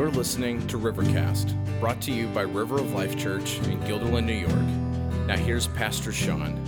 You're listening to Rivercast, brought to you by River of Life Church in Guilderland, New York. Now, here's Pastor Sean.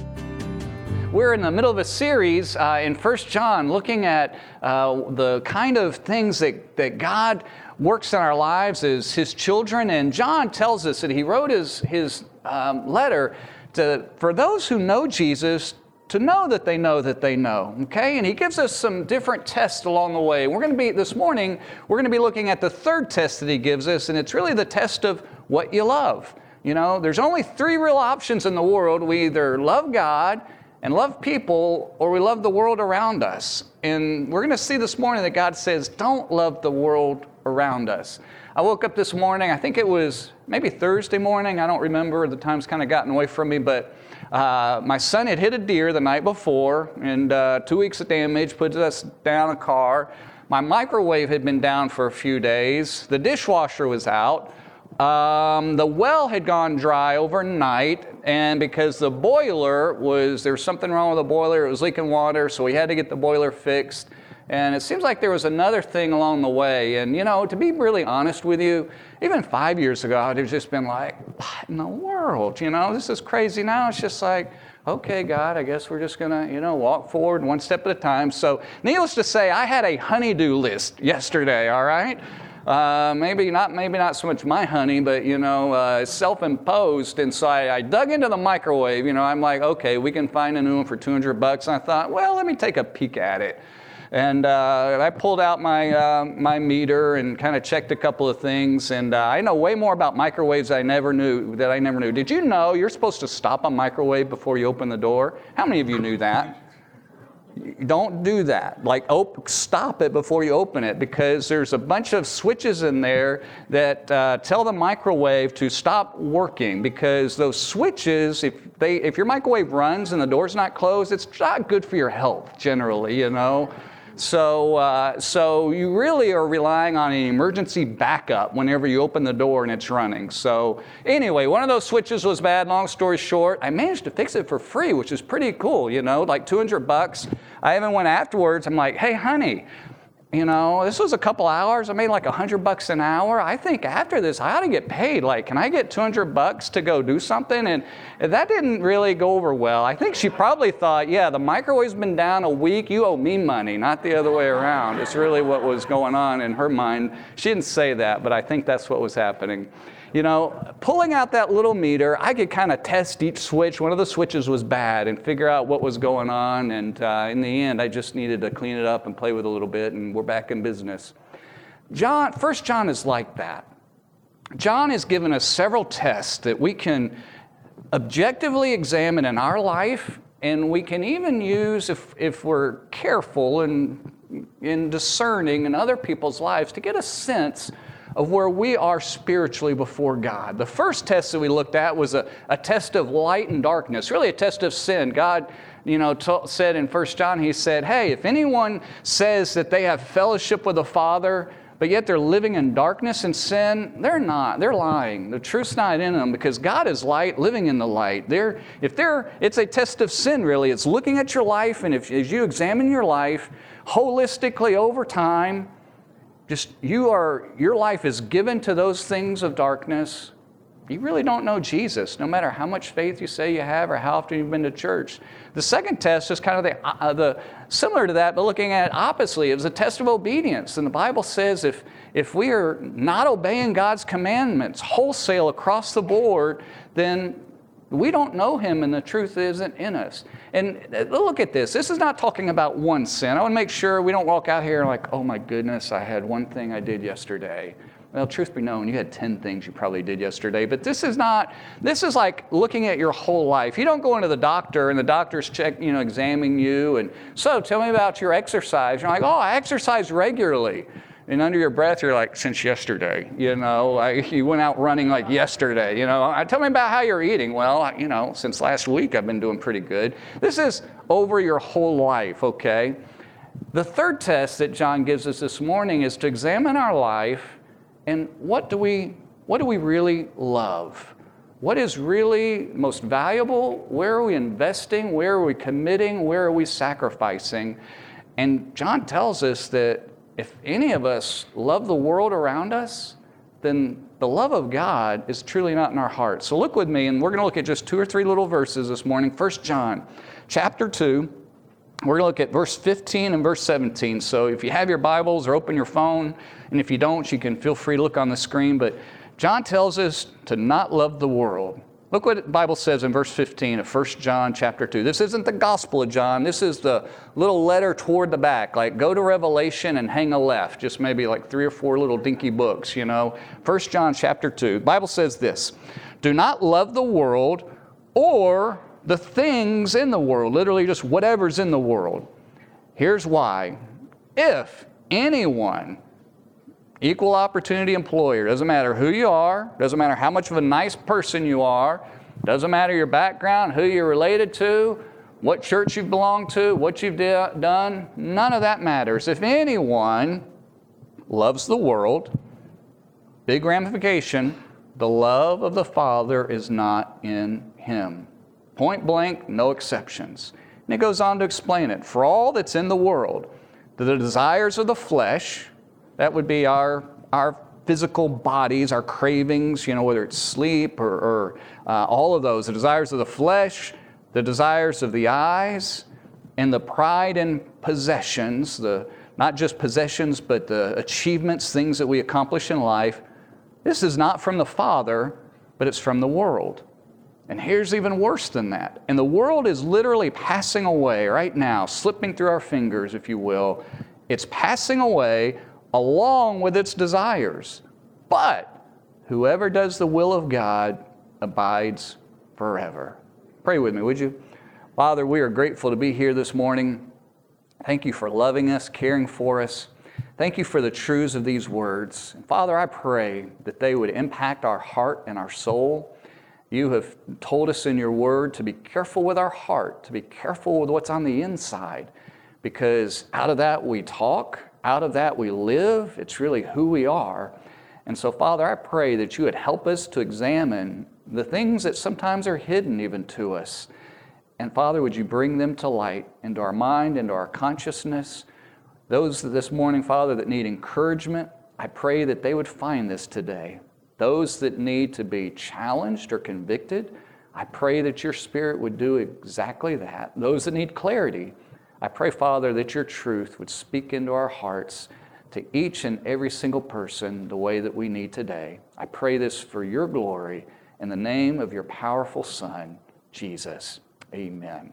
We're in the middle of a series uh, in First John looking at uh, the kind of things that, that God works in our lives as His children. And John tells us that he wrote his, his um, letter to, for those who know Jesus to know that they know that they know. Okay? And he gives us some different tests along the way. We're going to be, this morning, we're going to be looking at the third test that he gives us, and it's really the test of what you love. You know, there's only three real options in the world. We either love God and love people, or we love the world around us. And we're going to see this morning that God says, don't love the world around us. I woke up this morning, I think it was maybe Thursday morning, I don't remember, the time's kind of gotten away from me, but uh, my son had hit a deer the night before, and uh, two weeks of damage puts us down a car. My microwave had been down for a few days. The dishwasher was out. Um, the well had gone dry overnight, and because the boiler was, there was something wrong with the boiler, it was leaking water, so we had to get the boiler fixed. And it seems like there was another thing along the way. And, you know, to be really honest with you, even five years ago, I'd have just been like, what in the world? You know, this is crazy. Now it's just like, okay, God, I guess we're just going to, you know, walk forward one step at a time. So, needless to say, I had a honeydew list yesterday, all right? Uh, maybe not maybe not so much my honey, but you know, uh, self-imposed. And so I, I, dug into the microwave. You know, I'm like, okay, we can find a new one for 200 bucks. And I thought, well, let me take a peek at it. And uh, I pulled out my, uh, my meter and kind of checked a couple of things. And uh, I know way more about microwaves I never knew that I never knew. Did you know you're supposed to stop a microwave before you open the door? How many of you knew that? Don't do that. Like, op- stop it before you open it because there's a bunch of switches in there that uh, tell the microwave to stop working because those switches, if, they, if your microwave runs and the door's not closed, it's not good for your health generally, you know. So, uh, so you really are relying on an emergency backup whenever you open the door and it's running. So anyway, one of those switches was bad. Long story short, I managed to fix it for free, which is pretty cool. You know, like 200 bucks. I even went afterwards. I'm like, hey, honey, you know, this was a couple hours. I made like a 100 bucks an hour. I think after this, I ought to get paid. Like, can I get 200 bucks to go do something? And that didn't really go over well. I think she probably thought, yeah, the microwave's been down a week. You owe me money, not the other way around. It's really what was going on in her mind. She didn't say that, but I think that's what was happening you know, pulling out that little meter, I could kind of test each switch. One of the switches was bad and figure out what was going on. And uh, in the end, I just needed to clean it up and play with it a little bit, and we're back in business. John, First John is like that. John has given us several tests that we can objectively examine in our life, and we can even use, if, if we're careful and in discerning in other people's lives, to get a sense of where we are spiritually before God. The first test that we looked at was a, a test of light and darkness, really a test of sin. God, you know, t- said in 1 John, He said, Hey, if anyone says that they have fellowship with the Father, but yet they're living in darkness and sin, they're not. They're lying. The truth's not in them because God is light, living in the light. They're, if they're, it's a test of sin, really. It's looking at your life, and if, as you examine your life holistically over time, just you are your life is given to those things of darkness. You really don't know jesus no matter how much faith you say you have or how often you've been to church. The second test is kind of the, uh, the similar to that but looking at it oppositely it was a test of obedience. And the bible says if if we are not obeying god's commandments wholesale across the board then we don't know him and the truth isn't in us. And uh, look at this. This is not talking about one sin. I want to make sure we don't walk out here like, oh my goodness, I had one thing I did yesterday. Well, truth be known, you had 10 things you probably did yesterday, but this is not, this is like looking at your whole life. You don't go into the doctor and the doctor's check, you know, examining you and so tell me about your exercise. You're like, oh, I exercise regularly. And under your breath, you're like, since yesterday, you know, you went out running like yesterday, you know. I Tell me about how you're eating. Well, you know, since last week, I've been doing pretty good. This is over your whole life, okay? The third test that John gives us this morning is to examine our life and what do we, what do we really love? What is really most valuable? Where are we investing? Where are we committing? Where are we sacrificing? And John tells us that if any of us love the world around us, then the love of God is truly not in our hearts. So look with me, and we're going to look at just two or three little verses this morning. First John chapter 2. We're going to look at verse 15 and verse 17. So if you have your Bibles or open your phone, and if you don't, you can feel free to look on the screen. But John tells us to not love the world. Look what the Bible says in verse 15 of 1 John chapter 2. This isn't the Gospel of John. This is the little letter toward the back. Like go to Revelation and hang a left. Just maybe like three or four little dinky books, you know. 1 John chapter 2. The Bible says this Do not love the world or the things in the world, literally just whatever's in the world. Here's why. If anyone Equal opportunity employer. Doesn't matter who you are, doesn't matter how much of a nice person you are, doesn't matter your background, who you're related to, what church you've belonged to, what you've done. None of that matters. If anyone loves the world, big ramification, the love of the Father is not in him. Point blank, no exceptions. And it goes on to explain it. For all that's in the world, the desires of the flesh, that would be our, our physical bodies, our cravings, you know, whether it's sleep or, or uh, all of those, the desires of the flesh, the desires of the eyes, and the pride in possessions, the, not just possessions, but the achievements, things that we accomplish in life. This is not from the Father, but it's from the world. And here's even worse than that. And the world is literally passing away right now, slipping through our fingers, if you will. It's passing away along with its desires. But whoever does the will of God abides forever. Pray with me, would you? Father, we are grateful to be here this morning. Thank you for loving us, caring for us. Thank you for the truths of these words. Father, I pray that they would impact our heart and our soul. You have told us in your word to be careful with our heart, to be careful with what's on the inside, because out of that we talk, out of that we live. It's really who we are. And so, Father, I pray that you would help us to examine the things that sometimes are hidden even to us. And Father, would you bring them to light into our mind, into our consciousness? Those this morning, Father, that need encouragement, I pray that they would find this today. Those that need to be challenged or convicted, I pray that your Spirit would do exactly that. Those that need clarity, I pray, Father, that your truth would speak into our hearts to each and every single person the way that we need today. I pray this for your glory in the name of your powerful Son, Jesus. Amen.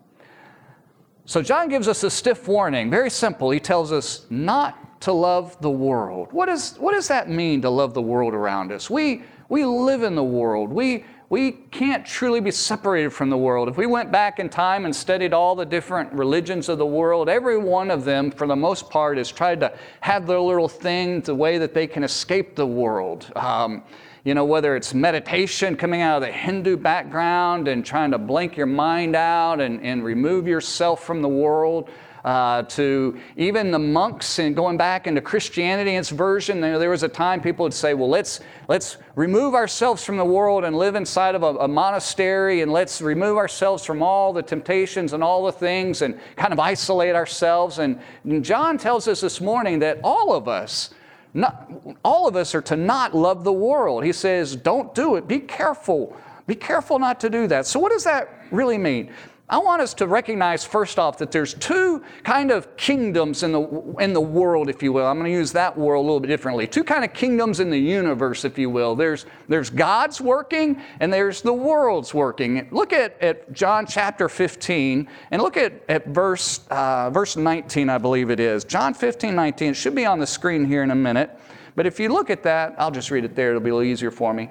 So, John gives us a stiff warning, very simple. He tells us not to love the world. What, is, what does that mean to love the world around us? We, we live in the world. We, we can't truly be separated from the world. If we went back in time and studied all the different religions of the world, every one of them, for the most part, has tried to have their little thing the way that they can escape the world. Um, you know, whether it's meditation coming out of the Hindu background and trying to blank your mind out and, and remove yourself from the world, uh, to even the monks and going back into Christianity and its version. There, was a time people would say, well, let's, let's remove ourselves from the world and live inside of a, a monastery and let's remove ourselves from all the temptations and all the things and kind of isolate ourselves. And, and John tells us this morning that all of us, not, all of us are to not love the world. He says, don't do it. Be careful. Be careful not to do that. So, what does that really mean? I want us to recognize first off that there's two kind of kingdoms in the, in the world, if you will. I'm going to use that word a little bit differently. Two kind of kingdoms in the universe, if you will. There's, there's God's working and there's the world's working. Look at, at John chapter 15 and look at, at verse, uh, verse 19, I believe it is. John 15, 19. It should be on the screen here in a minute. But if you look at that, I'll just read it there. It'll be a little easier for me.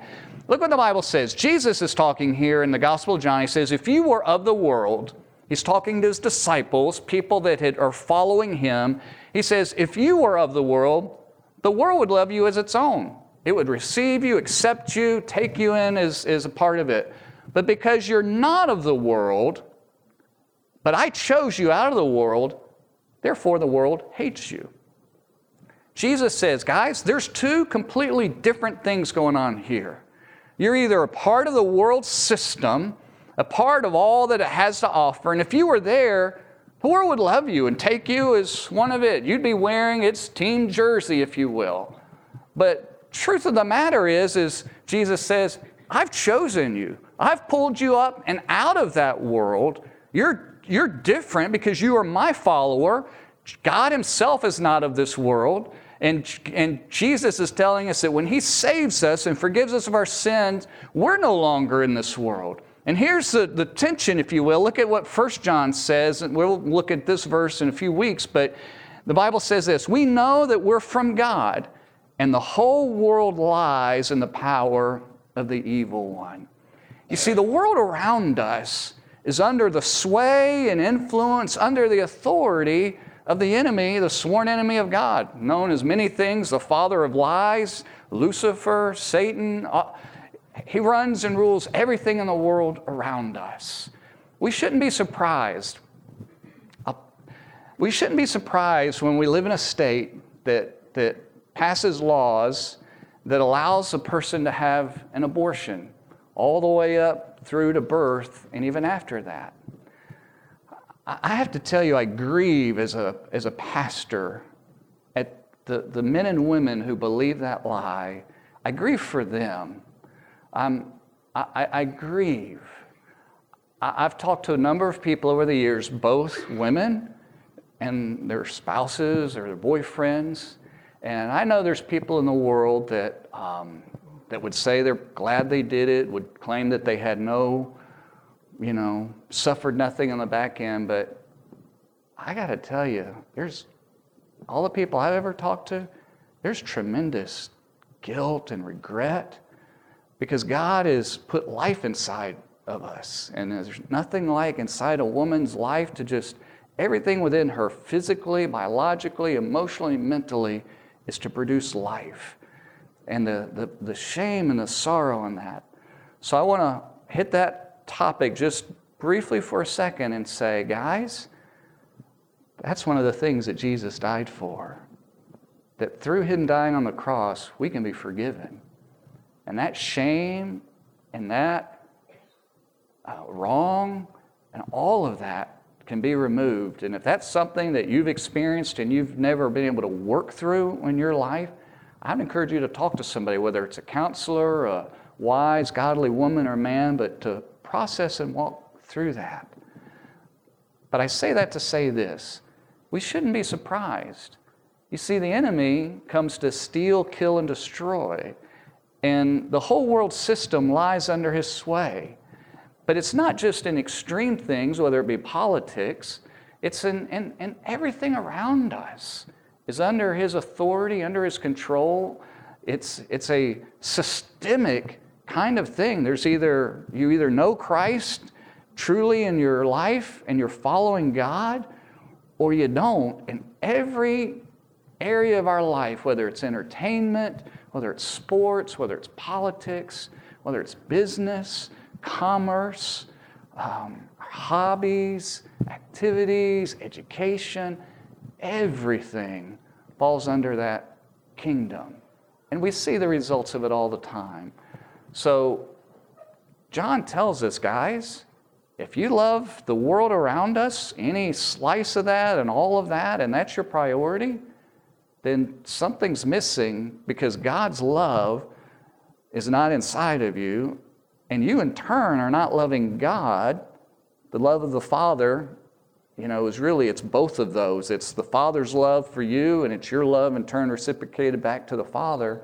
Look what the Bible says. Jesus is talking here in the Gospel of John. He says, If you were of the world, he's talking to his disciples, people that had, are following him. He says, If you were of the world, the world would love you as its own. It would receive you, accept you, take you in as, as a part of it. But because you're not of the world, but I chose you out of the world, therefore the world hates you. Jesus says, guys, there's two completely different things going on here. You're either a part of the world system, a part of all that it has to offer, and if you were there, the world would love you and take you as one of it. You'd be wearing its team jersey, if you will. But truth of the matter is, is Jesus says, I've chosen you. I've pulled you up and out of that world. You're, you're different because you are my follower. God Himself is not of this world. And, and Jesus is telling us that when He saves us and forgives us of our sins, we're no longer in this world. And here's the, the tension, if you will. Look at what First John says, and we'll look at this verse in a few weeks, but the Bible says this We know that we're from God, and the whole world lies in the power of the evil one. You see, the world around us is under the sway and influence, under the authority of the enemy, the sworn enemy of God, known as many things the father of lies, Lucifer, Satan. Uh, he runs and rules everything in the world around us. We shouldn't be surprised. Uh, we shouldn't be surprised when we live in a state that, that passes laws that allows a person to have an abortion all the way up through to birth and even after that. I have to tell you, I grieve as a, as a pastor at the, the men and women who believe that lie. I grieve for them. Um, I, I grieve. I, I've talked to a number of people over the years, both women and their spouses or their boyfriends. And I know there's people in the world that, um, that would say they're glad they did it, would claim that they had no you know, suffered nothing on the back end, but I got to tell you, there's all the people I've ever talked to, there's tremendous guilt and regret because God has put life inside of us. And there's nothing like inside a woman's life to just everything within her physically, biologically, emotionally, mentally is to produce life. And the, the, the shame and the sorrow in that. So I want to hit that topic just briefly for a second and say, guys, that's one of the things that Jesus died for. That through Him dying on the cross, we can be forgiven. And that shame and that uh, wrong and all of that can be removed. And if that's something that you've experienced and you've never been able to work through in your life, I'd encourage you to talk to somebody, whether it's a counselor, a wise, godly woman or man, but to process and walk through that. But I say that to say this we shouldn't be surprised. You see, the enemy comes to steal, kill, and destroy, and the whole world system lies under his sway. But it's not just in extreme things, whether it be politics, it's in, in, in everything around us is under his authority, under his control. It's, it's a systemic kind of thing. There's either, you either know Christ truly in your life and you're following God, or you don't. In every area of our life, whether it's entertainment, whether it's sports, whether it's politics, whether it's business, commerce, um, hobbies, activities, education, everything falls under that kingdom. And we see the results of it all the time. So, John tells us, guys, if you love the world around us, any slice of that and all of that, and that's your priority, then something's missing because God's love is not inside of you, and you in turn are not loving God. The love of the Father, you know, is really, it's both of those. It's the Father's love for you, and it's your love in turn reciprocated back to the Father.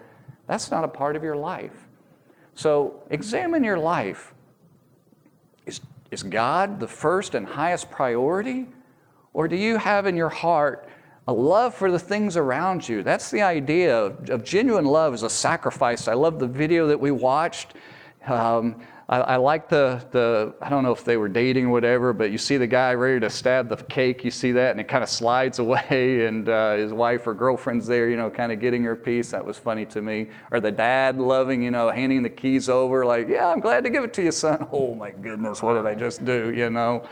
That's not a part of your life. So examine your life. Is, is God the first and highest priority? Or do you have in your heart a love for the things around you? That's the idea of, of genuine love is a sacrifice. I love the video that we watched. Um, I, I like the, the, I don't know if they were dating or whatever, but you see the guy ready to stab the cake, you see that, and it kind of slides away, and uh, his wife or girlfriend's there, you know, kind of getting her piece. That was funny to me. Or the dad loving, you know, handing the keys over, like, yeah, I'm glad to give it to you, son. Oh my goodness, what did I just do, you know?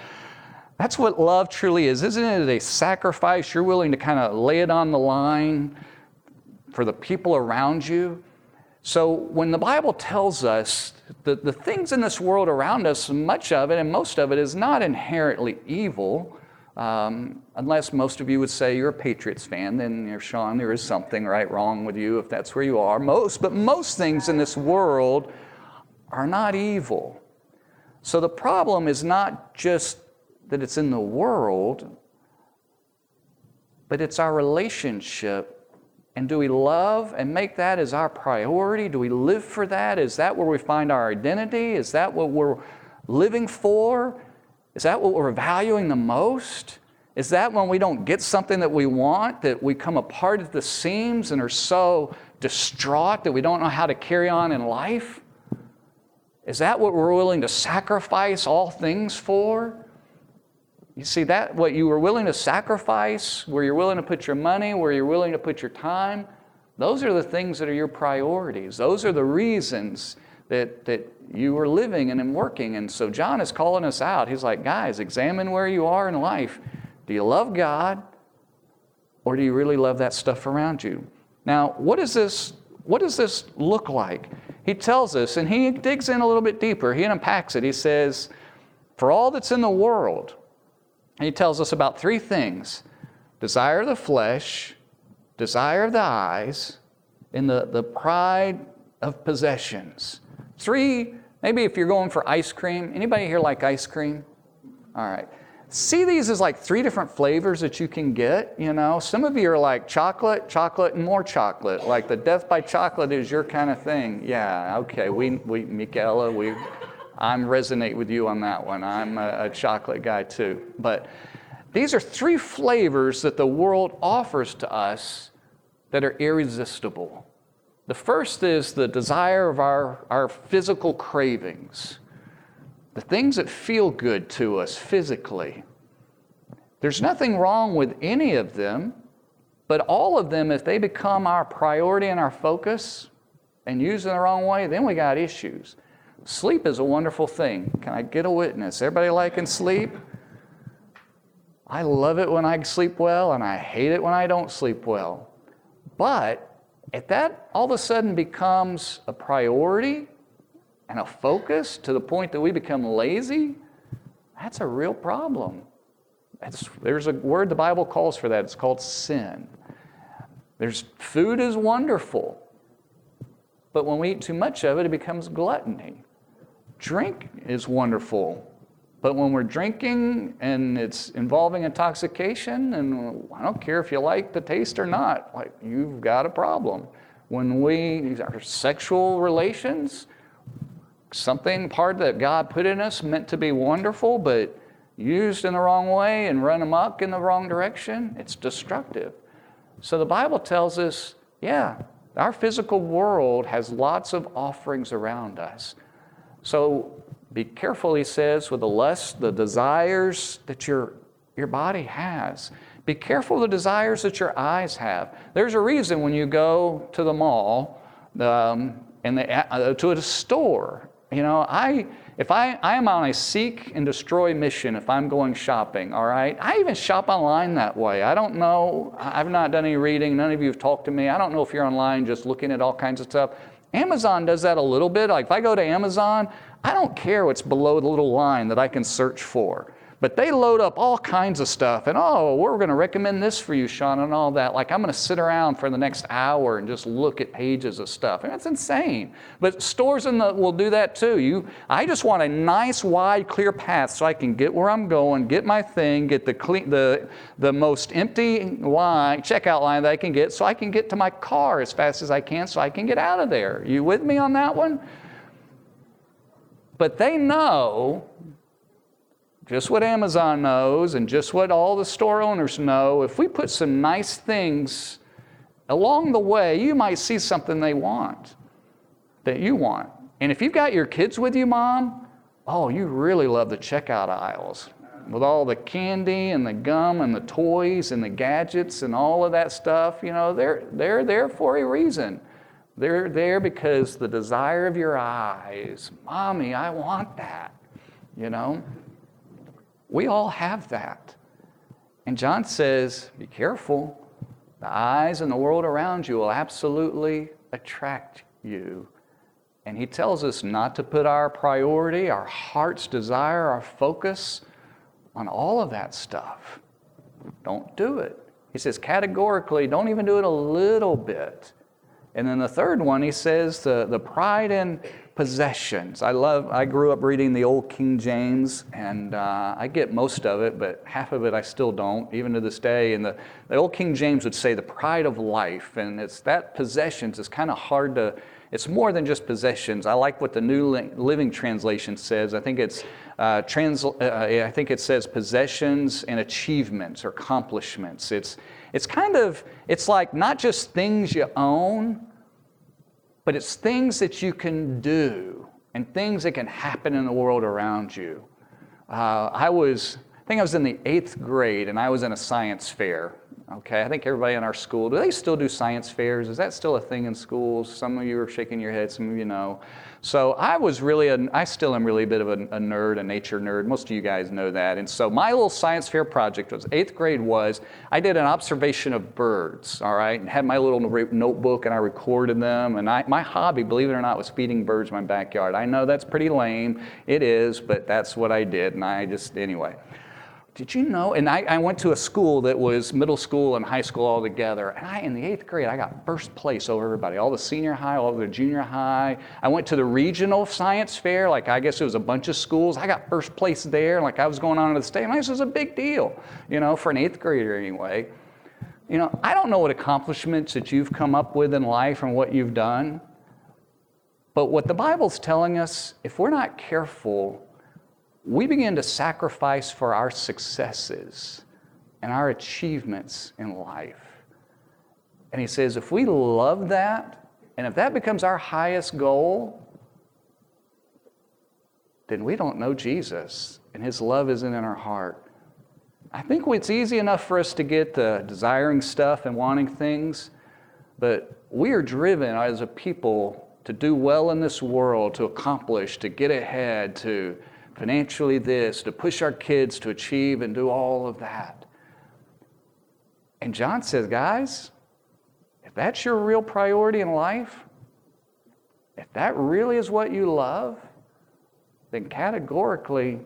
That's what love truly is. Isn't it a sacrifice? You're willing to kind of lay it on the line for the people around you. So when the Bible tells us that the things in this world around us, much of it and most of it is not inherently evil, Um, unless most of you would say you're a Patriots fan, then you're Sean, there is something right wrong with you if that's where you are. Most, but most things in this world are not evil. So the problem is not just that it's in the world, but it's our relationship. And do we love and make that as our priority? Do we live for that? Is that where we find our identity? Is that what we're living for? Is that what we're valuing the most? Is that when we don't get something that we want, that we come apart at the seams and are so distraught that we don't know how to carry on in life? Is that what we're willing to sacrifice all things for? You see that what you were willing to sacrifice, where you're willing to put your money, where you're willing to put your time, those are the things that are your priorities. Those are the reasons that, that you are living and working. And so John is calling us out. He's like, guys, examine where you are in life. Do you love God or do you really love that stuff around you? Now, what is this? What does this look like? He tells us, and he digs in a little bit deeper. He unpacks it. He says, For all that's in the world, he tells us about three things desire of the flesh, desire of the eyes, and the, the pride of possessions. Three, maybe if you're going for ice cream, anybody here like ice cream? All right. See these as like three different flavors that you can get, you know? Some of you are like chocolate, chocolate, and more chocolate. Like the death by chocolate is your kind of thing. Yeah, okay. We, we Michaela, we, I'm resonate with you on that one. I'm a, a chocolate guy too. But these are three flavors that the world offers to us that are irresistible. The first is the desire of our, our physical cravings, the things that feel good to us physically. There's nothing wrong with any of them, but all of them, if they become our priority and our focus and used in the wrong way, then we got issues. Sleep is a wonderful thing. Can I get a witness? Everybody liking sleep? I love it when I sleep well, and I hate it when I don't sleep well. But if that all of a sudden becomes a priority and a focus to the point that we become lazy, that's a real problem. It's, there's a word the Bible calls for that. It's called sin. There's food is wonderful, but when we eat too much of it, it becomes gluttony. Drink is wonderful, but when we're drinking and it's involving intoxication, and I don't care if you like the taste or not, like you've got a problem. When we our sexual relations, something part that God put in us meant to be wonderful, but used in the wrong way and run amok in the wrong direction, it's destructive. So the Bible tells us, yeah, our physical world has lots of offerings around us. So be careful, he says, with the lust, the desires that your, your body has. Be careful of the desires that your eyes have. There's a reason when you go to the mall um, and the, uh, to a store. You know, I if I, I am on a seek and destroy mission if I'm going shopping, all right? I even shop online that way. I don't know, I've not done any reading, none of you have talked to me. I don't know if you're online just looking at all kinds of stuff. Amazon does that a little bit. Like if I go to Amazon, I don't care what's below the little line that I can search for. But they load up all kinds of stuff, and oh, we're going to recommend this for you, Sean, and all that. Like, I'm going to sit around for the next hour and just look at pages of stuff. And that's insane. But stores in the, will do that too. You, I just want a nice, wide, clear path so I can get where I'm going, get my thing, get the, clean, the, the most empty line, checkout line that I can get so I can get to my car as fast as I can so I can get out of there. You with me on that one? But they know just what Amazon knows and just what all the store owners know, if we put some nice things along the way, you might see something they want that you want. And if you've got your kids with you, mom, oh, you really love the checkout aisles with all the candy and the gum and the toys and the gadgets and all of that stuff. You know, they're, they're there for a reason. They're there because the desire of your eyes, mommy, I want that, you know. We all have that. And John says, be careful. The eyes and the world around you will absolutely attract you. And he tells us not to put our priority, our heart's desire, our focus on all of that stuff. don't do it. He says categorically, don't even do it a little bit. And then the third one, he says the, the pride possessions. I love, I grew up reading the old King James, and uh, I get most of it, but half of it I still don't, even to this day. And the, the old King James would say the pride of life, and it's that possessions is kind of hard to, it's more than just possessions. I like what the New Living Translation says. I think it's uh, trans, uh, I think it says possessions and achievements or accomplishments. It's it's kind of it's like not just things you own, but it's things that you can do and things that can happen in the world around you. Uh, I was I think I was in the eighth grade and I was in a science fair Okay, I think everybody in our school, do they still do science fairs? Is that still a thing in schools? Some of you are shaking your head, some of you know. So I was really, I still am really a bit of a, a, nerd, a nature nerd. Most of you guys know that. And so my little science fair project was, eighth grade was, I did an observation of birds, all right, and had my little notebook and I recorded them. And I, my hobby, believe it or not, was feeding birds in my backyard. I know that's pretty lame. It is, but that's what I did. And I just, anyway. Did you know? And I, I, went to a school that was middle school and high school all together. And I, in the eighth grade, I got first place over everybody, all the senior high, all the junior high. I went to the regional science fair, like I guess it was a bunch of schools. I got first place there, like I was going on to the state. And this was a big deal, you know, for an eighth grader anyway. You know, I don't know what accomplishments that you've come up with in life and what you've done. But what the Bible's telling us, if we're not careful, we begin to sacrifice for our successes and our achievements in life. And he says, if we love that, and if that becomes our highest goal, then we don't know Jesus, and his love isn't in our heart. I think it's easy enough for us to get the desiring stuff and wanting things, but we are driven as a people to do well in this world, to accomplish, to get ahead, to financially this, to push our kids to achieve and do all of that. And John says, guys, if that's your real priority in life, if that really is what you love, then categorically,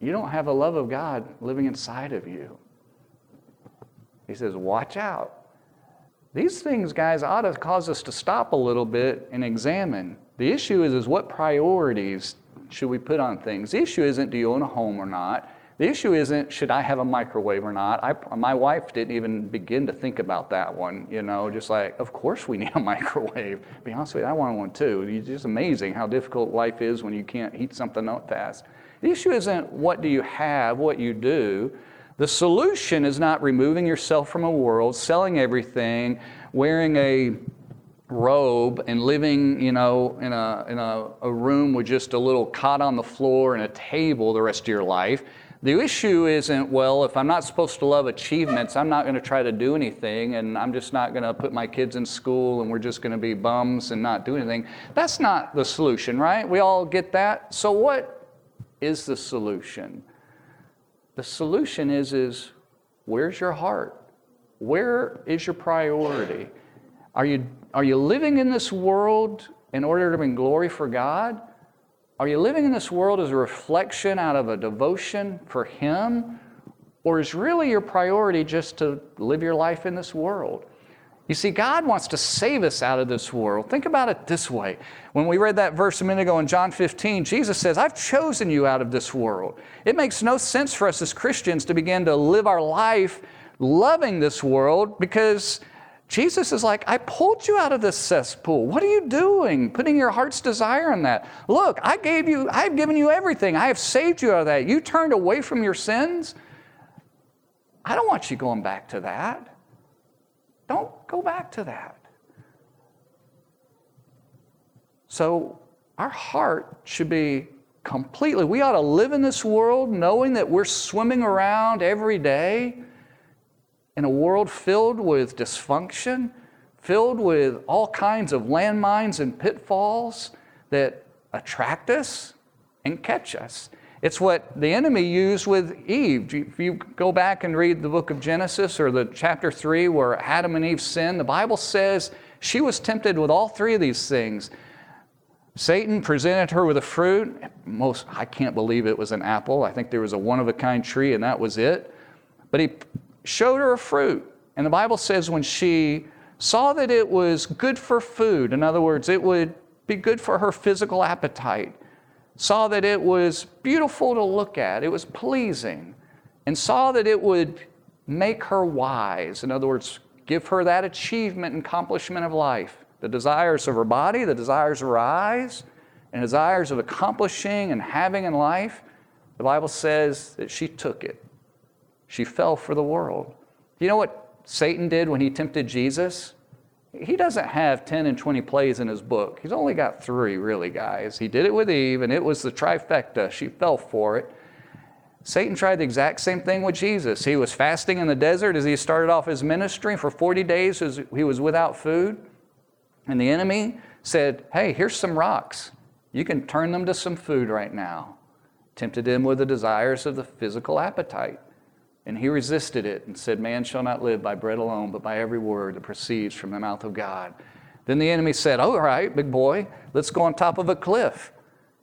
you don't have a love of God living inside of you. He says, watch out. These things, guys, ought to cause us to stop a little bit and examine. The issue is, is what priorities should we put on things? The issue isn't do you own a home or not. The issue isn't should I have a microwave or not. I, my wife didn't even begin to think about that one. You know, just like of course we need a microwave. To be honest with you, I want one too. It's just amazing how difficult life is when you can't heat something up fast. The issue isn't what do you have, what you do. The solution is not removing yourself from a world, selling everything, wearing a robe and living, you know, in, a, in a, a room with just a little cot on the floor and a table the rest of your life. The issue isn't, well, if I'm not supposed to love achievements, I'm not going to try to do anything and I'm just not going to put my kids in school and we're just going to be bums and not do anything. That's not the solution, right? We all get that. So what is the solution? The solution is is where's your heart? Where is your priority? Are you, are you living in this world in order to bring glory for God? Are you living in this world as a reflection out of a devotion for Him? Or is really your priority just to live your life in this world? You see, God wants to save us out of this world. Think about it this way. When we read that verse a minute ago in John 15, Jesus says, I've chosen you out of this world. It makes no sense for us as Christians to begin to live our life loving this world because Jesus is like, I pulled you out of this cesspool. What are you doing? Putting your heart's desire in that. Look, I gave you, I've given you everything. I have saved you out of that. You turned away from your sins. I don't want you going back to that. Don't go back to that. So, our heart should be completely, we ought to live in this world knowing that we're swimming around every day in a world filled with dysfunction, filled with all kinds of landmines and pitfalls that attract us and catch us. It's what the enemy used with Eve. If you go back and read the book of Genesis or the chapter 3 where Adam and Eve sinned, the Bible says she was tempted with all three of these things. Satan presented her with a fruit. Most I can't believe it was an apple. I think there was a one of a kind tree and that was it. But he showed her a fruit. And the Bible says when she saw that it was good for food, in other words, it would be good for her physical appetite, saw that it was beautiful to look at, it was pleasing, and saw that it would make her wise. In other words, give her that achievement and accomplishment of life. The desires of her body, the desires of her eyes, and desires of accomplishing and having in life, the Bible says that she took it. She fell for the world. You know what Satan did when he tempted Jesus? He doesn't have 10 and 20 plays in his book. He's only got three, really, guys. He did it with Eve, and it was the trifecta. She fell for it. Satan tried the exact same thing with Jesus. He was fasting in the desert as he started off his ministry. For 40 days, he was without food. And the enemy said, Hey, here's some rocks. You can turn them to some food right now. Tempted him with the desires of the physical appetite. And he resisted it and said, Man shall not live by bread alone, but by every word that proceeds from the mouth of God. Then the enemy said, All right, big boy, let's go on top of a cliff.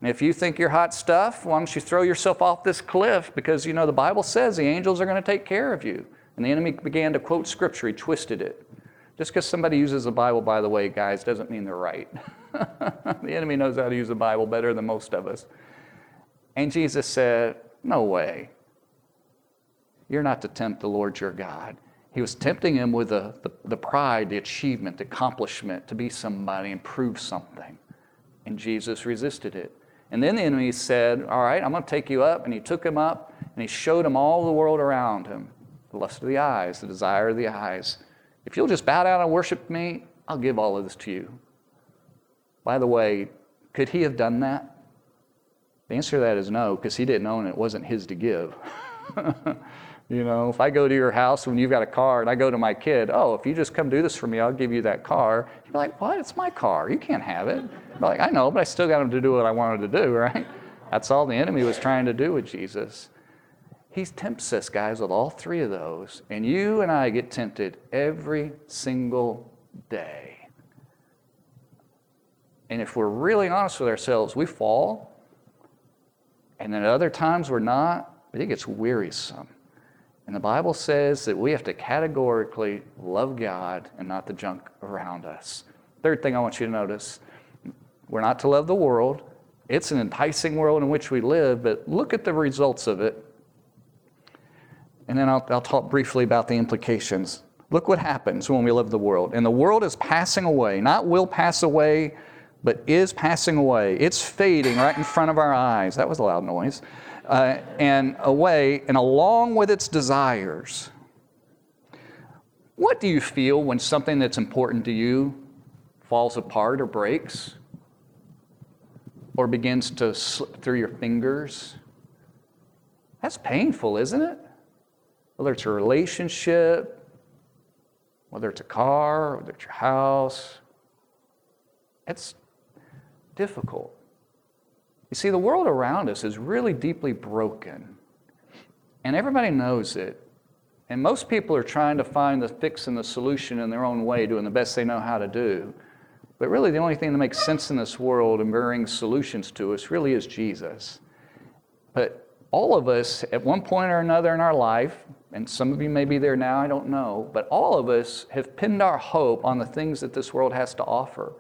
And if you think you're hot stuff, why don't you throw yourself off this cliff? Because you know the Bible says the angels are going to take care of you. And the enemy began to quote scripture, he twisted it. Just because somebody uses the Bible, by the way, guys, doesn't mean they're right. the enemy knows how to use the Bible better than most of us. And Jesus said, No way. You're not to tempt the Lord your God. He was tempting him with the, the, the pride, the achievement, the accomplishment to be somebody and prove something. And Jesus resisted it. And then the enemy said, All right, I'm going to take you up. And he took him up and he showed him all the world around him the lust of the eyes, the desire of the eyes. If you'll just bow down and worship me, I'll give all of this to you. By the way, could he have done that? The answer to that is no, because he didn't own it. It wasn't his to give. you know, if I go to your house when you've got a car and I go to my kid, oh, if you just come do this for me, I'll give you that car. You're like, what? It's my car. You can't have it. I'm like, I know, but I still got him to do what I wanted to do, right? That's all the enemy was trying to do with Jesus. He tempts us, guys, with all three of those. And you and I get tempted every single day. And if we're really honest with ourselves, we fall. And then at other times we're not, but it gets wearisome. And the Bible says that we have to categorically love God and not the junk around us. Third thing I want you to notice we're not to love the world. It's an enticing world in which we live, but look at the results of it and then I'll, I'll talk briefly about the implications. Look what happens when we love the world. And the world is passing away, not will pass away, but is passing away. It's fading right in front of our eyes. That was a loud noise. Uh, and away, and along with its desires. What do you feel when something that's important to you falls apart or breaks? Or begins to slip through your fingers? That's painful, isn't it? whether it's a relationship, whether it's a car, whether it's your house. It's difficult. You see, the world around us is really deeply broken, and everybody knows it. And most people are trying to find the fix and the solution in their own way, doing the best they know how to do. But really, the only thing that makes sense in this world and brings solutions to us really is Jesus. But all of us, at one point or another in our life, and some of you may be there now, I don't know, but all of us have pinned our hope on the things that this world has to offer.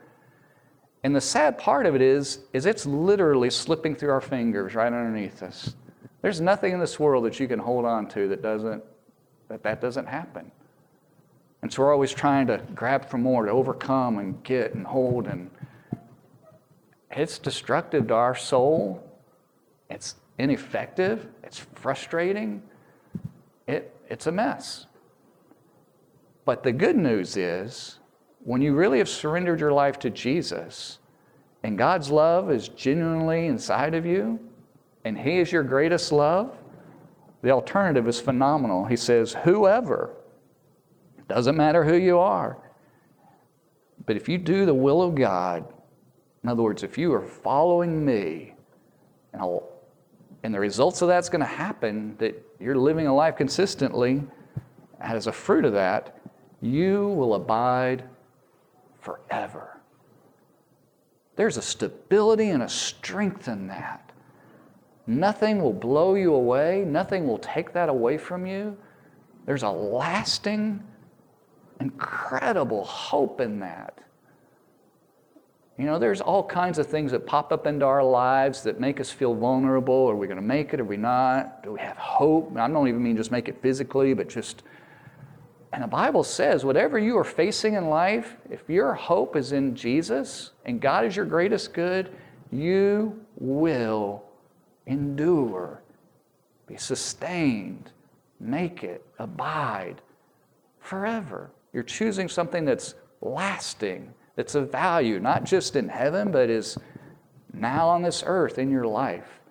And the sad part of it is, is it's literally slipping through our fingers right underneath us. There's nothing in this world that you can hold on to that doesn't that that doesn't happen. And so we're always trying to grab for more, to overcome and get and hold and it's destructive to our soul. It's ineffective. It's frustrating it, it's a mess. But the good news is, when you really have surrendered your life to Jesus, and God's love is genuinely inside of you, and He is your greatest love, the alternative is phenomenal. He says, Whoever, doesn't matter who you are, but if you do the will of God, in other words, if you are following me, and I'll and the results of that's going to happen that you're living a life consistently. As a fruit of that, you will abide forever. There's a stability and a strength in that. Nothing will blow you away, nothing will take that away from you. There's a lasting, incredible hope in that. You know, there's all kinds of things that pop up into our lives that make us feel vulnerable. Are we going to make it? Are we not? Do we have hope? I don't even mean just make it physically, but just. And the Bible says, whatever you are facing in life, if your hope is in Jesus and God is your greatest good, you will endure, be sustained, make it, abide forever. You're choosing something that's lasting that's of value, not just in heaven, but is now on this earth in your life.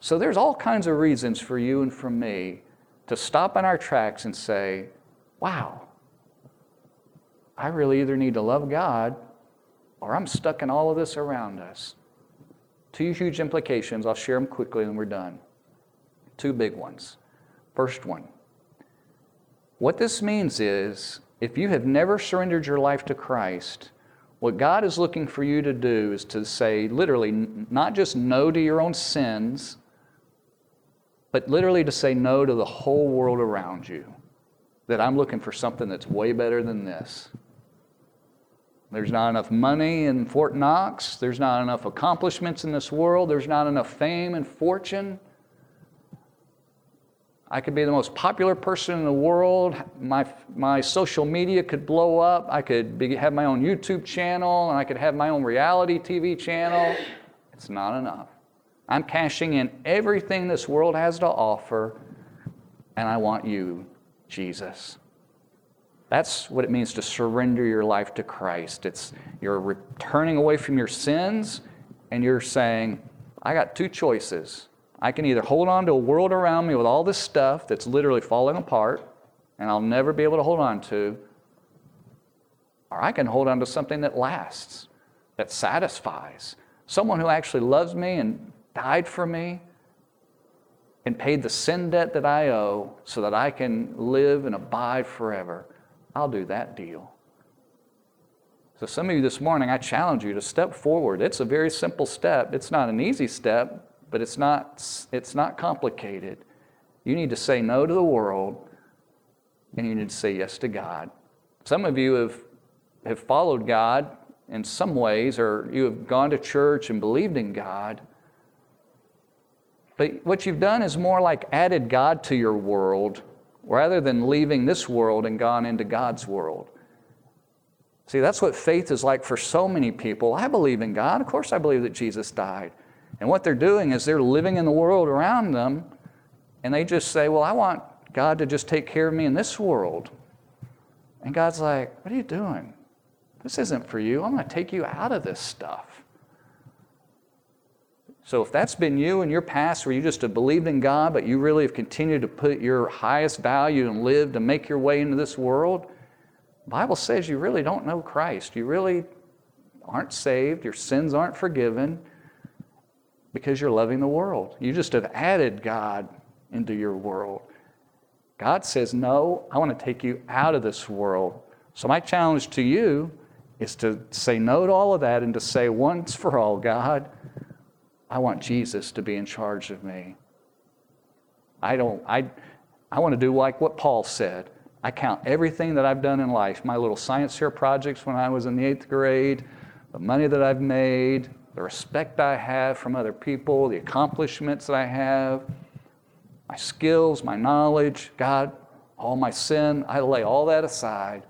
So there's all kinds of reasons for you and for me to stop in our tracks and say, wow, I really either need to love God or I'm stuck in all of this around us. Two huge implications. I'll share them quickly and we're done. Two big ones. First one. What this means is if you have never surrendered your life to Christ, what God is looking for you to do is to say, literally, not just no to your own sins, but literally to say no to the whole world around you. That I'm looking for something that's way better than this. There's not enough money in Fort Knox. There's not enough accomplishments in this world. There's not enough fame and fortune. I could be the most popular person in the world. My, my social media could blow up. I could be, have my own YouTube channel and I could have my own reality TV channel. It's not enough. I'm cashing in everything this world has to offer, and I want you, Jesus. That's what it means to surrender your life to Christ. It's you're turning away from your sins and you're saying, I got two choices. I can either hold on to a world around me with all this stuff that's literally falling apart and I'll never be able to hold on to, or I can hold on to something that lasts, that satisfies. Someone who actually loves me and died for me and paid the sin debt that I owe so that I can live and abide forever. I'll do that deal. So, some of you this morning, I challenge you to step forward. It's a very simple step. It's not an easy step, but it's not, it's not complicated. You need to say no to the world and you need to say yes to God. Some of you have, have followed God in some ways, or you have gone to church and believed in God. But what you've done is more like added God to your world rather than leaving this world and gone into God's world. See, that's what faith is like for so many people. I believe in God. Of course, I believe that Jesus died. And what they're doing is they're living in the world around them, and they just say, Well, I want God to just take care of me in this world. And God's like, What are you doing? This isn't for you. I'm going to take you out of this stuff. So if that's been you in your past where you just have believed in God, but you really have continued to put your highest value and live to make your way into this world, Bible says you really don't know Christ. You really aren't saved. Your sins aren't forgiven because you're loving the world. You just have added God into your world. God says, No, I want to take you out of this world. So, my challenge to you is to say no to all of that and to say once for all, God, I want Jesus to be in charge of me. I don't, I, I want to do like what Paul said. I count everything that I've done in life, my little science fair projects when I was in the eighth grade, the money that I've made, the respect I have from other people, the accomplishments that I have, my skills, my knowledge, God, all my sin, I lay all that aside.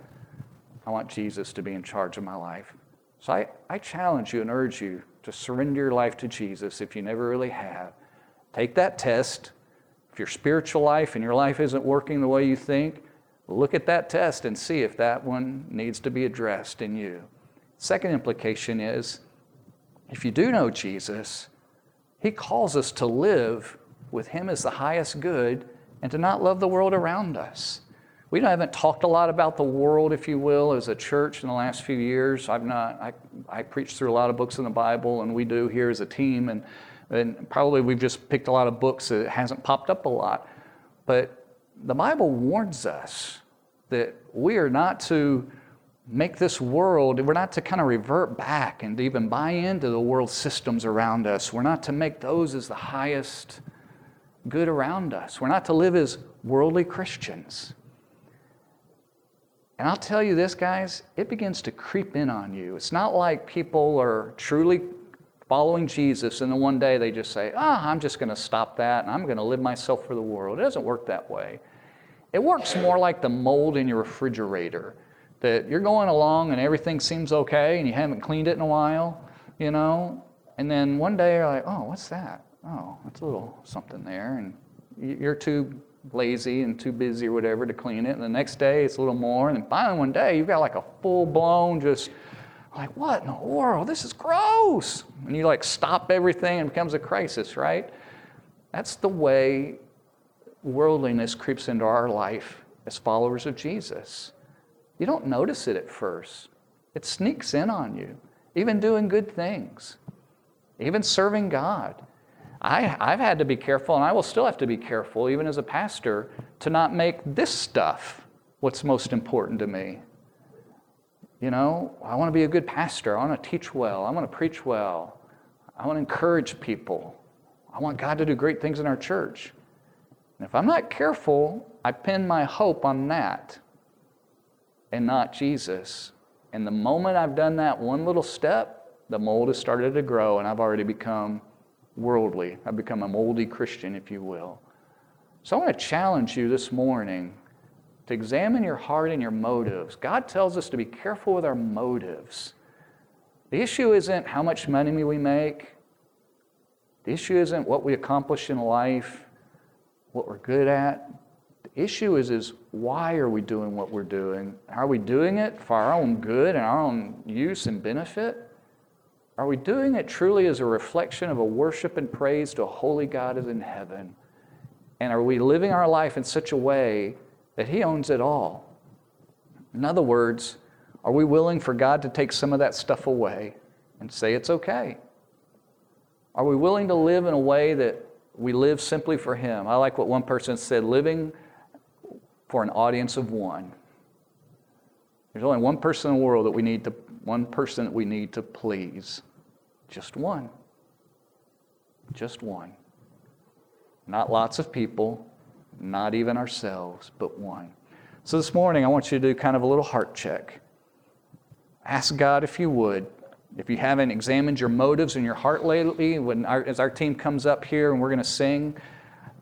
I want Jesus to be in charge of my life. So I, I challenge you and urge you to surrender your life to Jesus if you never really have. Take that test. If your spiritual life and your life isn't working the way you think, look at that test and see if that one needs to be addressed in you. Second implication is if you do know Jesus, He calls us to live with Him as the highest good and to not love the world around us. We haven't talked a lot about the world, if you will, as a church in the last few years. I've not, I, I preach through a lot of books in the Bible, and we do here as a team, and, and probably we've just picked a lot of books that hasn't popped up a lot. But the Bible warns us that we are not to make this world, we're not to kind of revert back and even buy into the world systems around us. We're not to make those as the highest good around us. We're not to live as worldly Christians. And I'll tell you this, guys, it begins to creep in on you. It's not like people are truly following Jesus and then one day they just say, ah, oh, I'm just going to stop that and I'm going to live myself for the world. It doesn't work that way. It works more like the mold in your refrigerator that you're going along and everything seems okay and you haven't cleaned it in a while, you know, and then one day you're like, oh, what's that? Oh, that's a little something there. And you're too lazy and too busy or whatever to clean it. And the next day it's a little more. And then finally one day you've got like a full blown just like, what in the world? This is gross. And you like stop everything and it becomes a crisis, right? That's the way worldliness creeps into our life as followers of Jesus. You don't notice it at first. It sneaks in on you, even doing good things, even serving God. I, I've had to be careful, and I will still have to be careful, even as a pastor, to not make this stuff what's most important to me. You know, I want to be a good pastor. I want to teach well. I want to preach well. I want to encourage people. I want God to do great things in our church. And if I'm not careful, I pin my hope on that and not Jesus. And the moment I've done that one little step, the mold has started to grow, and I've already become worldly. I've become a moldy Christian, if you will. So I want to challenge you this morning to examine your heart and your motives. God tells us to be careful with our motives. The issue isn't how much money we make, the issue isn't what we accomplish in life, what we're good at. The issue is, is why are we doing what we're doing? Are we doing it for our own good and our own use and benefit? Are we doing it truly as a reflection of a worship and praise to a holy God is in heaven? And are we living our life in such a way that He owns it all? In other words, are we willing for God to take some of that stuff away and say it's okay? Are we willing to live in a way that we live simply for Him? I like what one person said living for an audience of one. There's only one person in the world that we need to one person that we need to please. Just one. Just one. Not lots of people, not even ourselves, but one. So this morning, I want you to do kind of a little heart check. Ask God if you would. If you haven't examined your motives and your heart lately, when our, as our team comes up here and we're going to sing,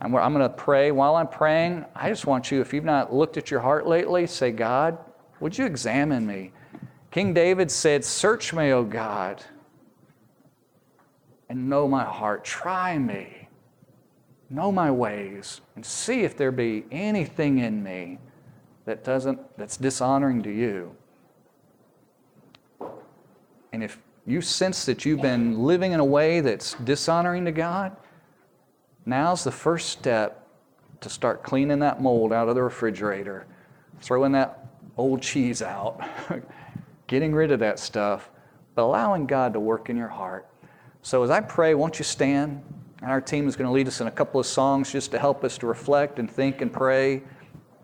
I'm, I'm going to pray. While I'm praying, I just want you, if you've not looked at your heart lately, say, God, would you examine me? King David said, Search me, O God, and know my heart. Try me, know my ways, and see if there be anything in me that doesn't, that's dishonoring to you. And if you sense that you've been living in a way that's dishonoring to God, now's the first step to start cleaning that mold out of the refrigerator, throwing that old cheese out. getting rid of that stuff, but allowing God to work in your heart. So as I pray, won't you stand? And our team is going to lead us in a couple of songs just to help us to reflect and think and pray,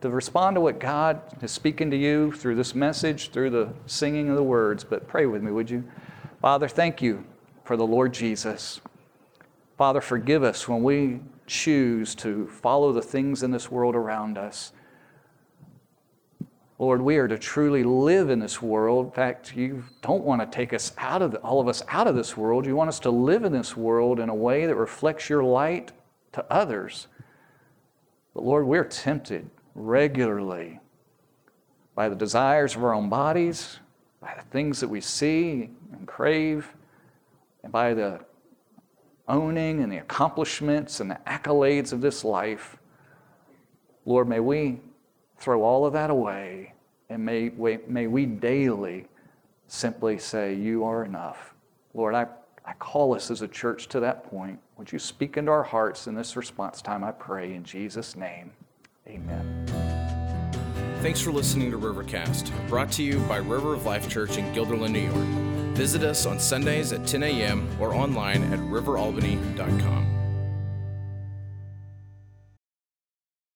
to respond to what God is speaking to you through this message, through the singing of the words. But pray with me, would you? Father, thank you for the Lord Jesus. Father, forgive us when we choose to follow the things in this world around us. Lord, we are to truly live in this world. In fact, you don't want to take us out of the, all of us out of this world. You want us to live in this world in a way that reflects your light to others. But Lord, we're tempted regularly by the desires of our own bodies, by the things that we see and crave, and by the owning and the accomplishments and the accolades of this life. Lord, may we throw all of that away and may may we daily simply say, You are enough. Lord, I, I call us as a church to that point. Would you speak into our hearts in this response time? I pray in Jesus' name. Amen. Thanks for listening to Rivercast, brought to you by River of Life Church in Guilderland, New York. Visit us on Sundays at 10 a.m. or online at riveralbany.com.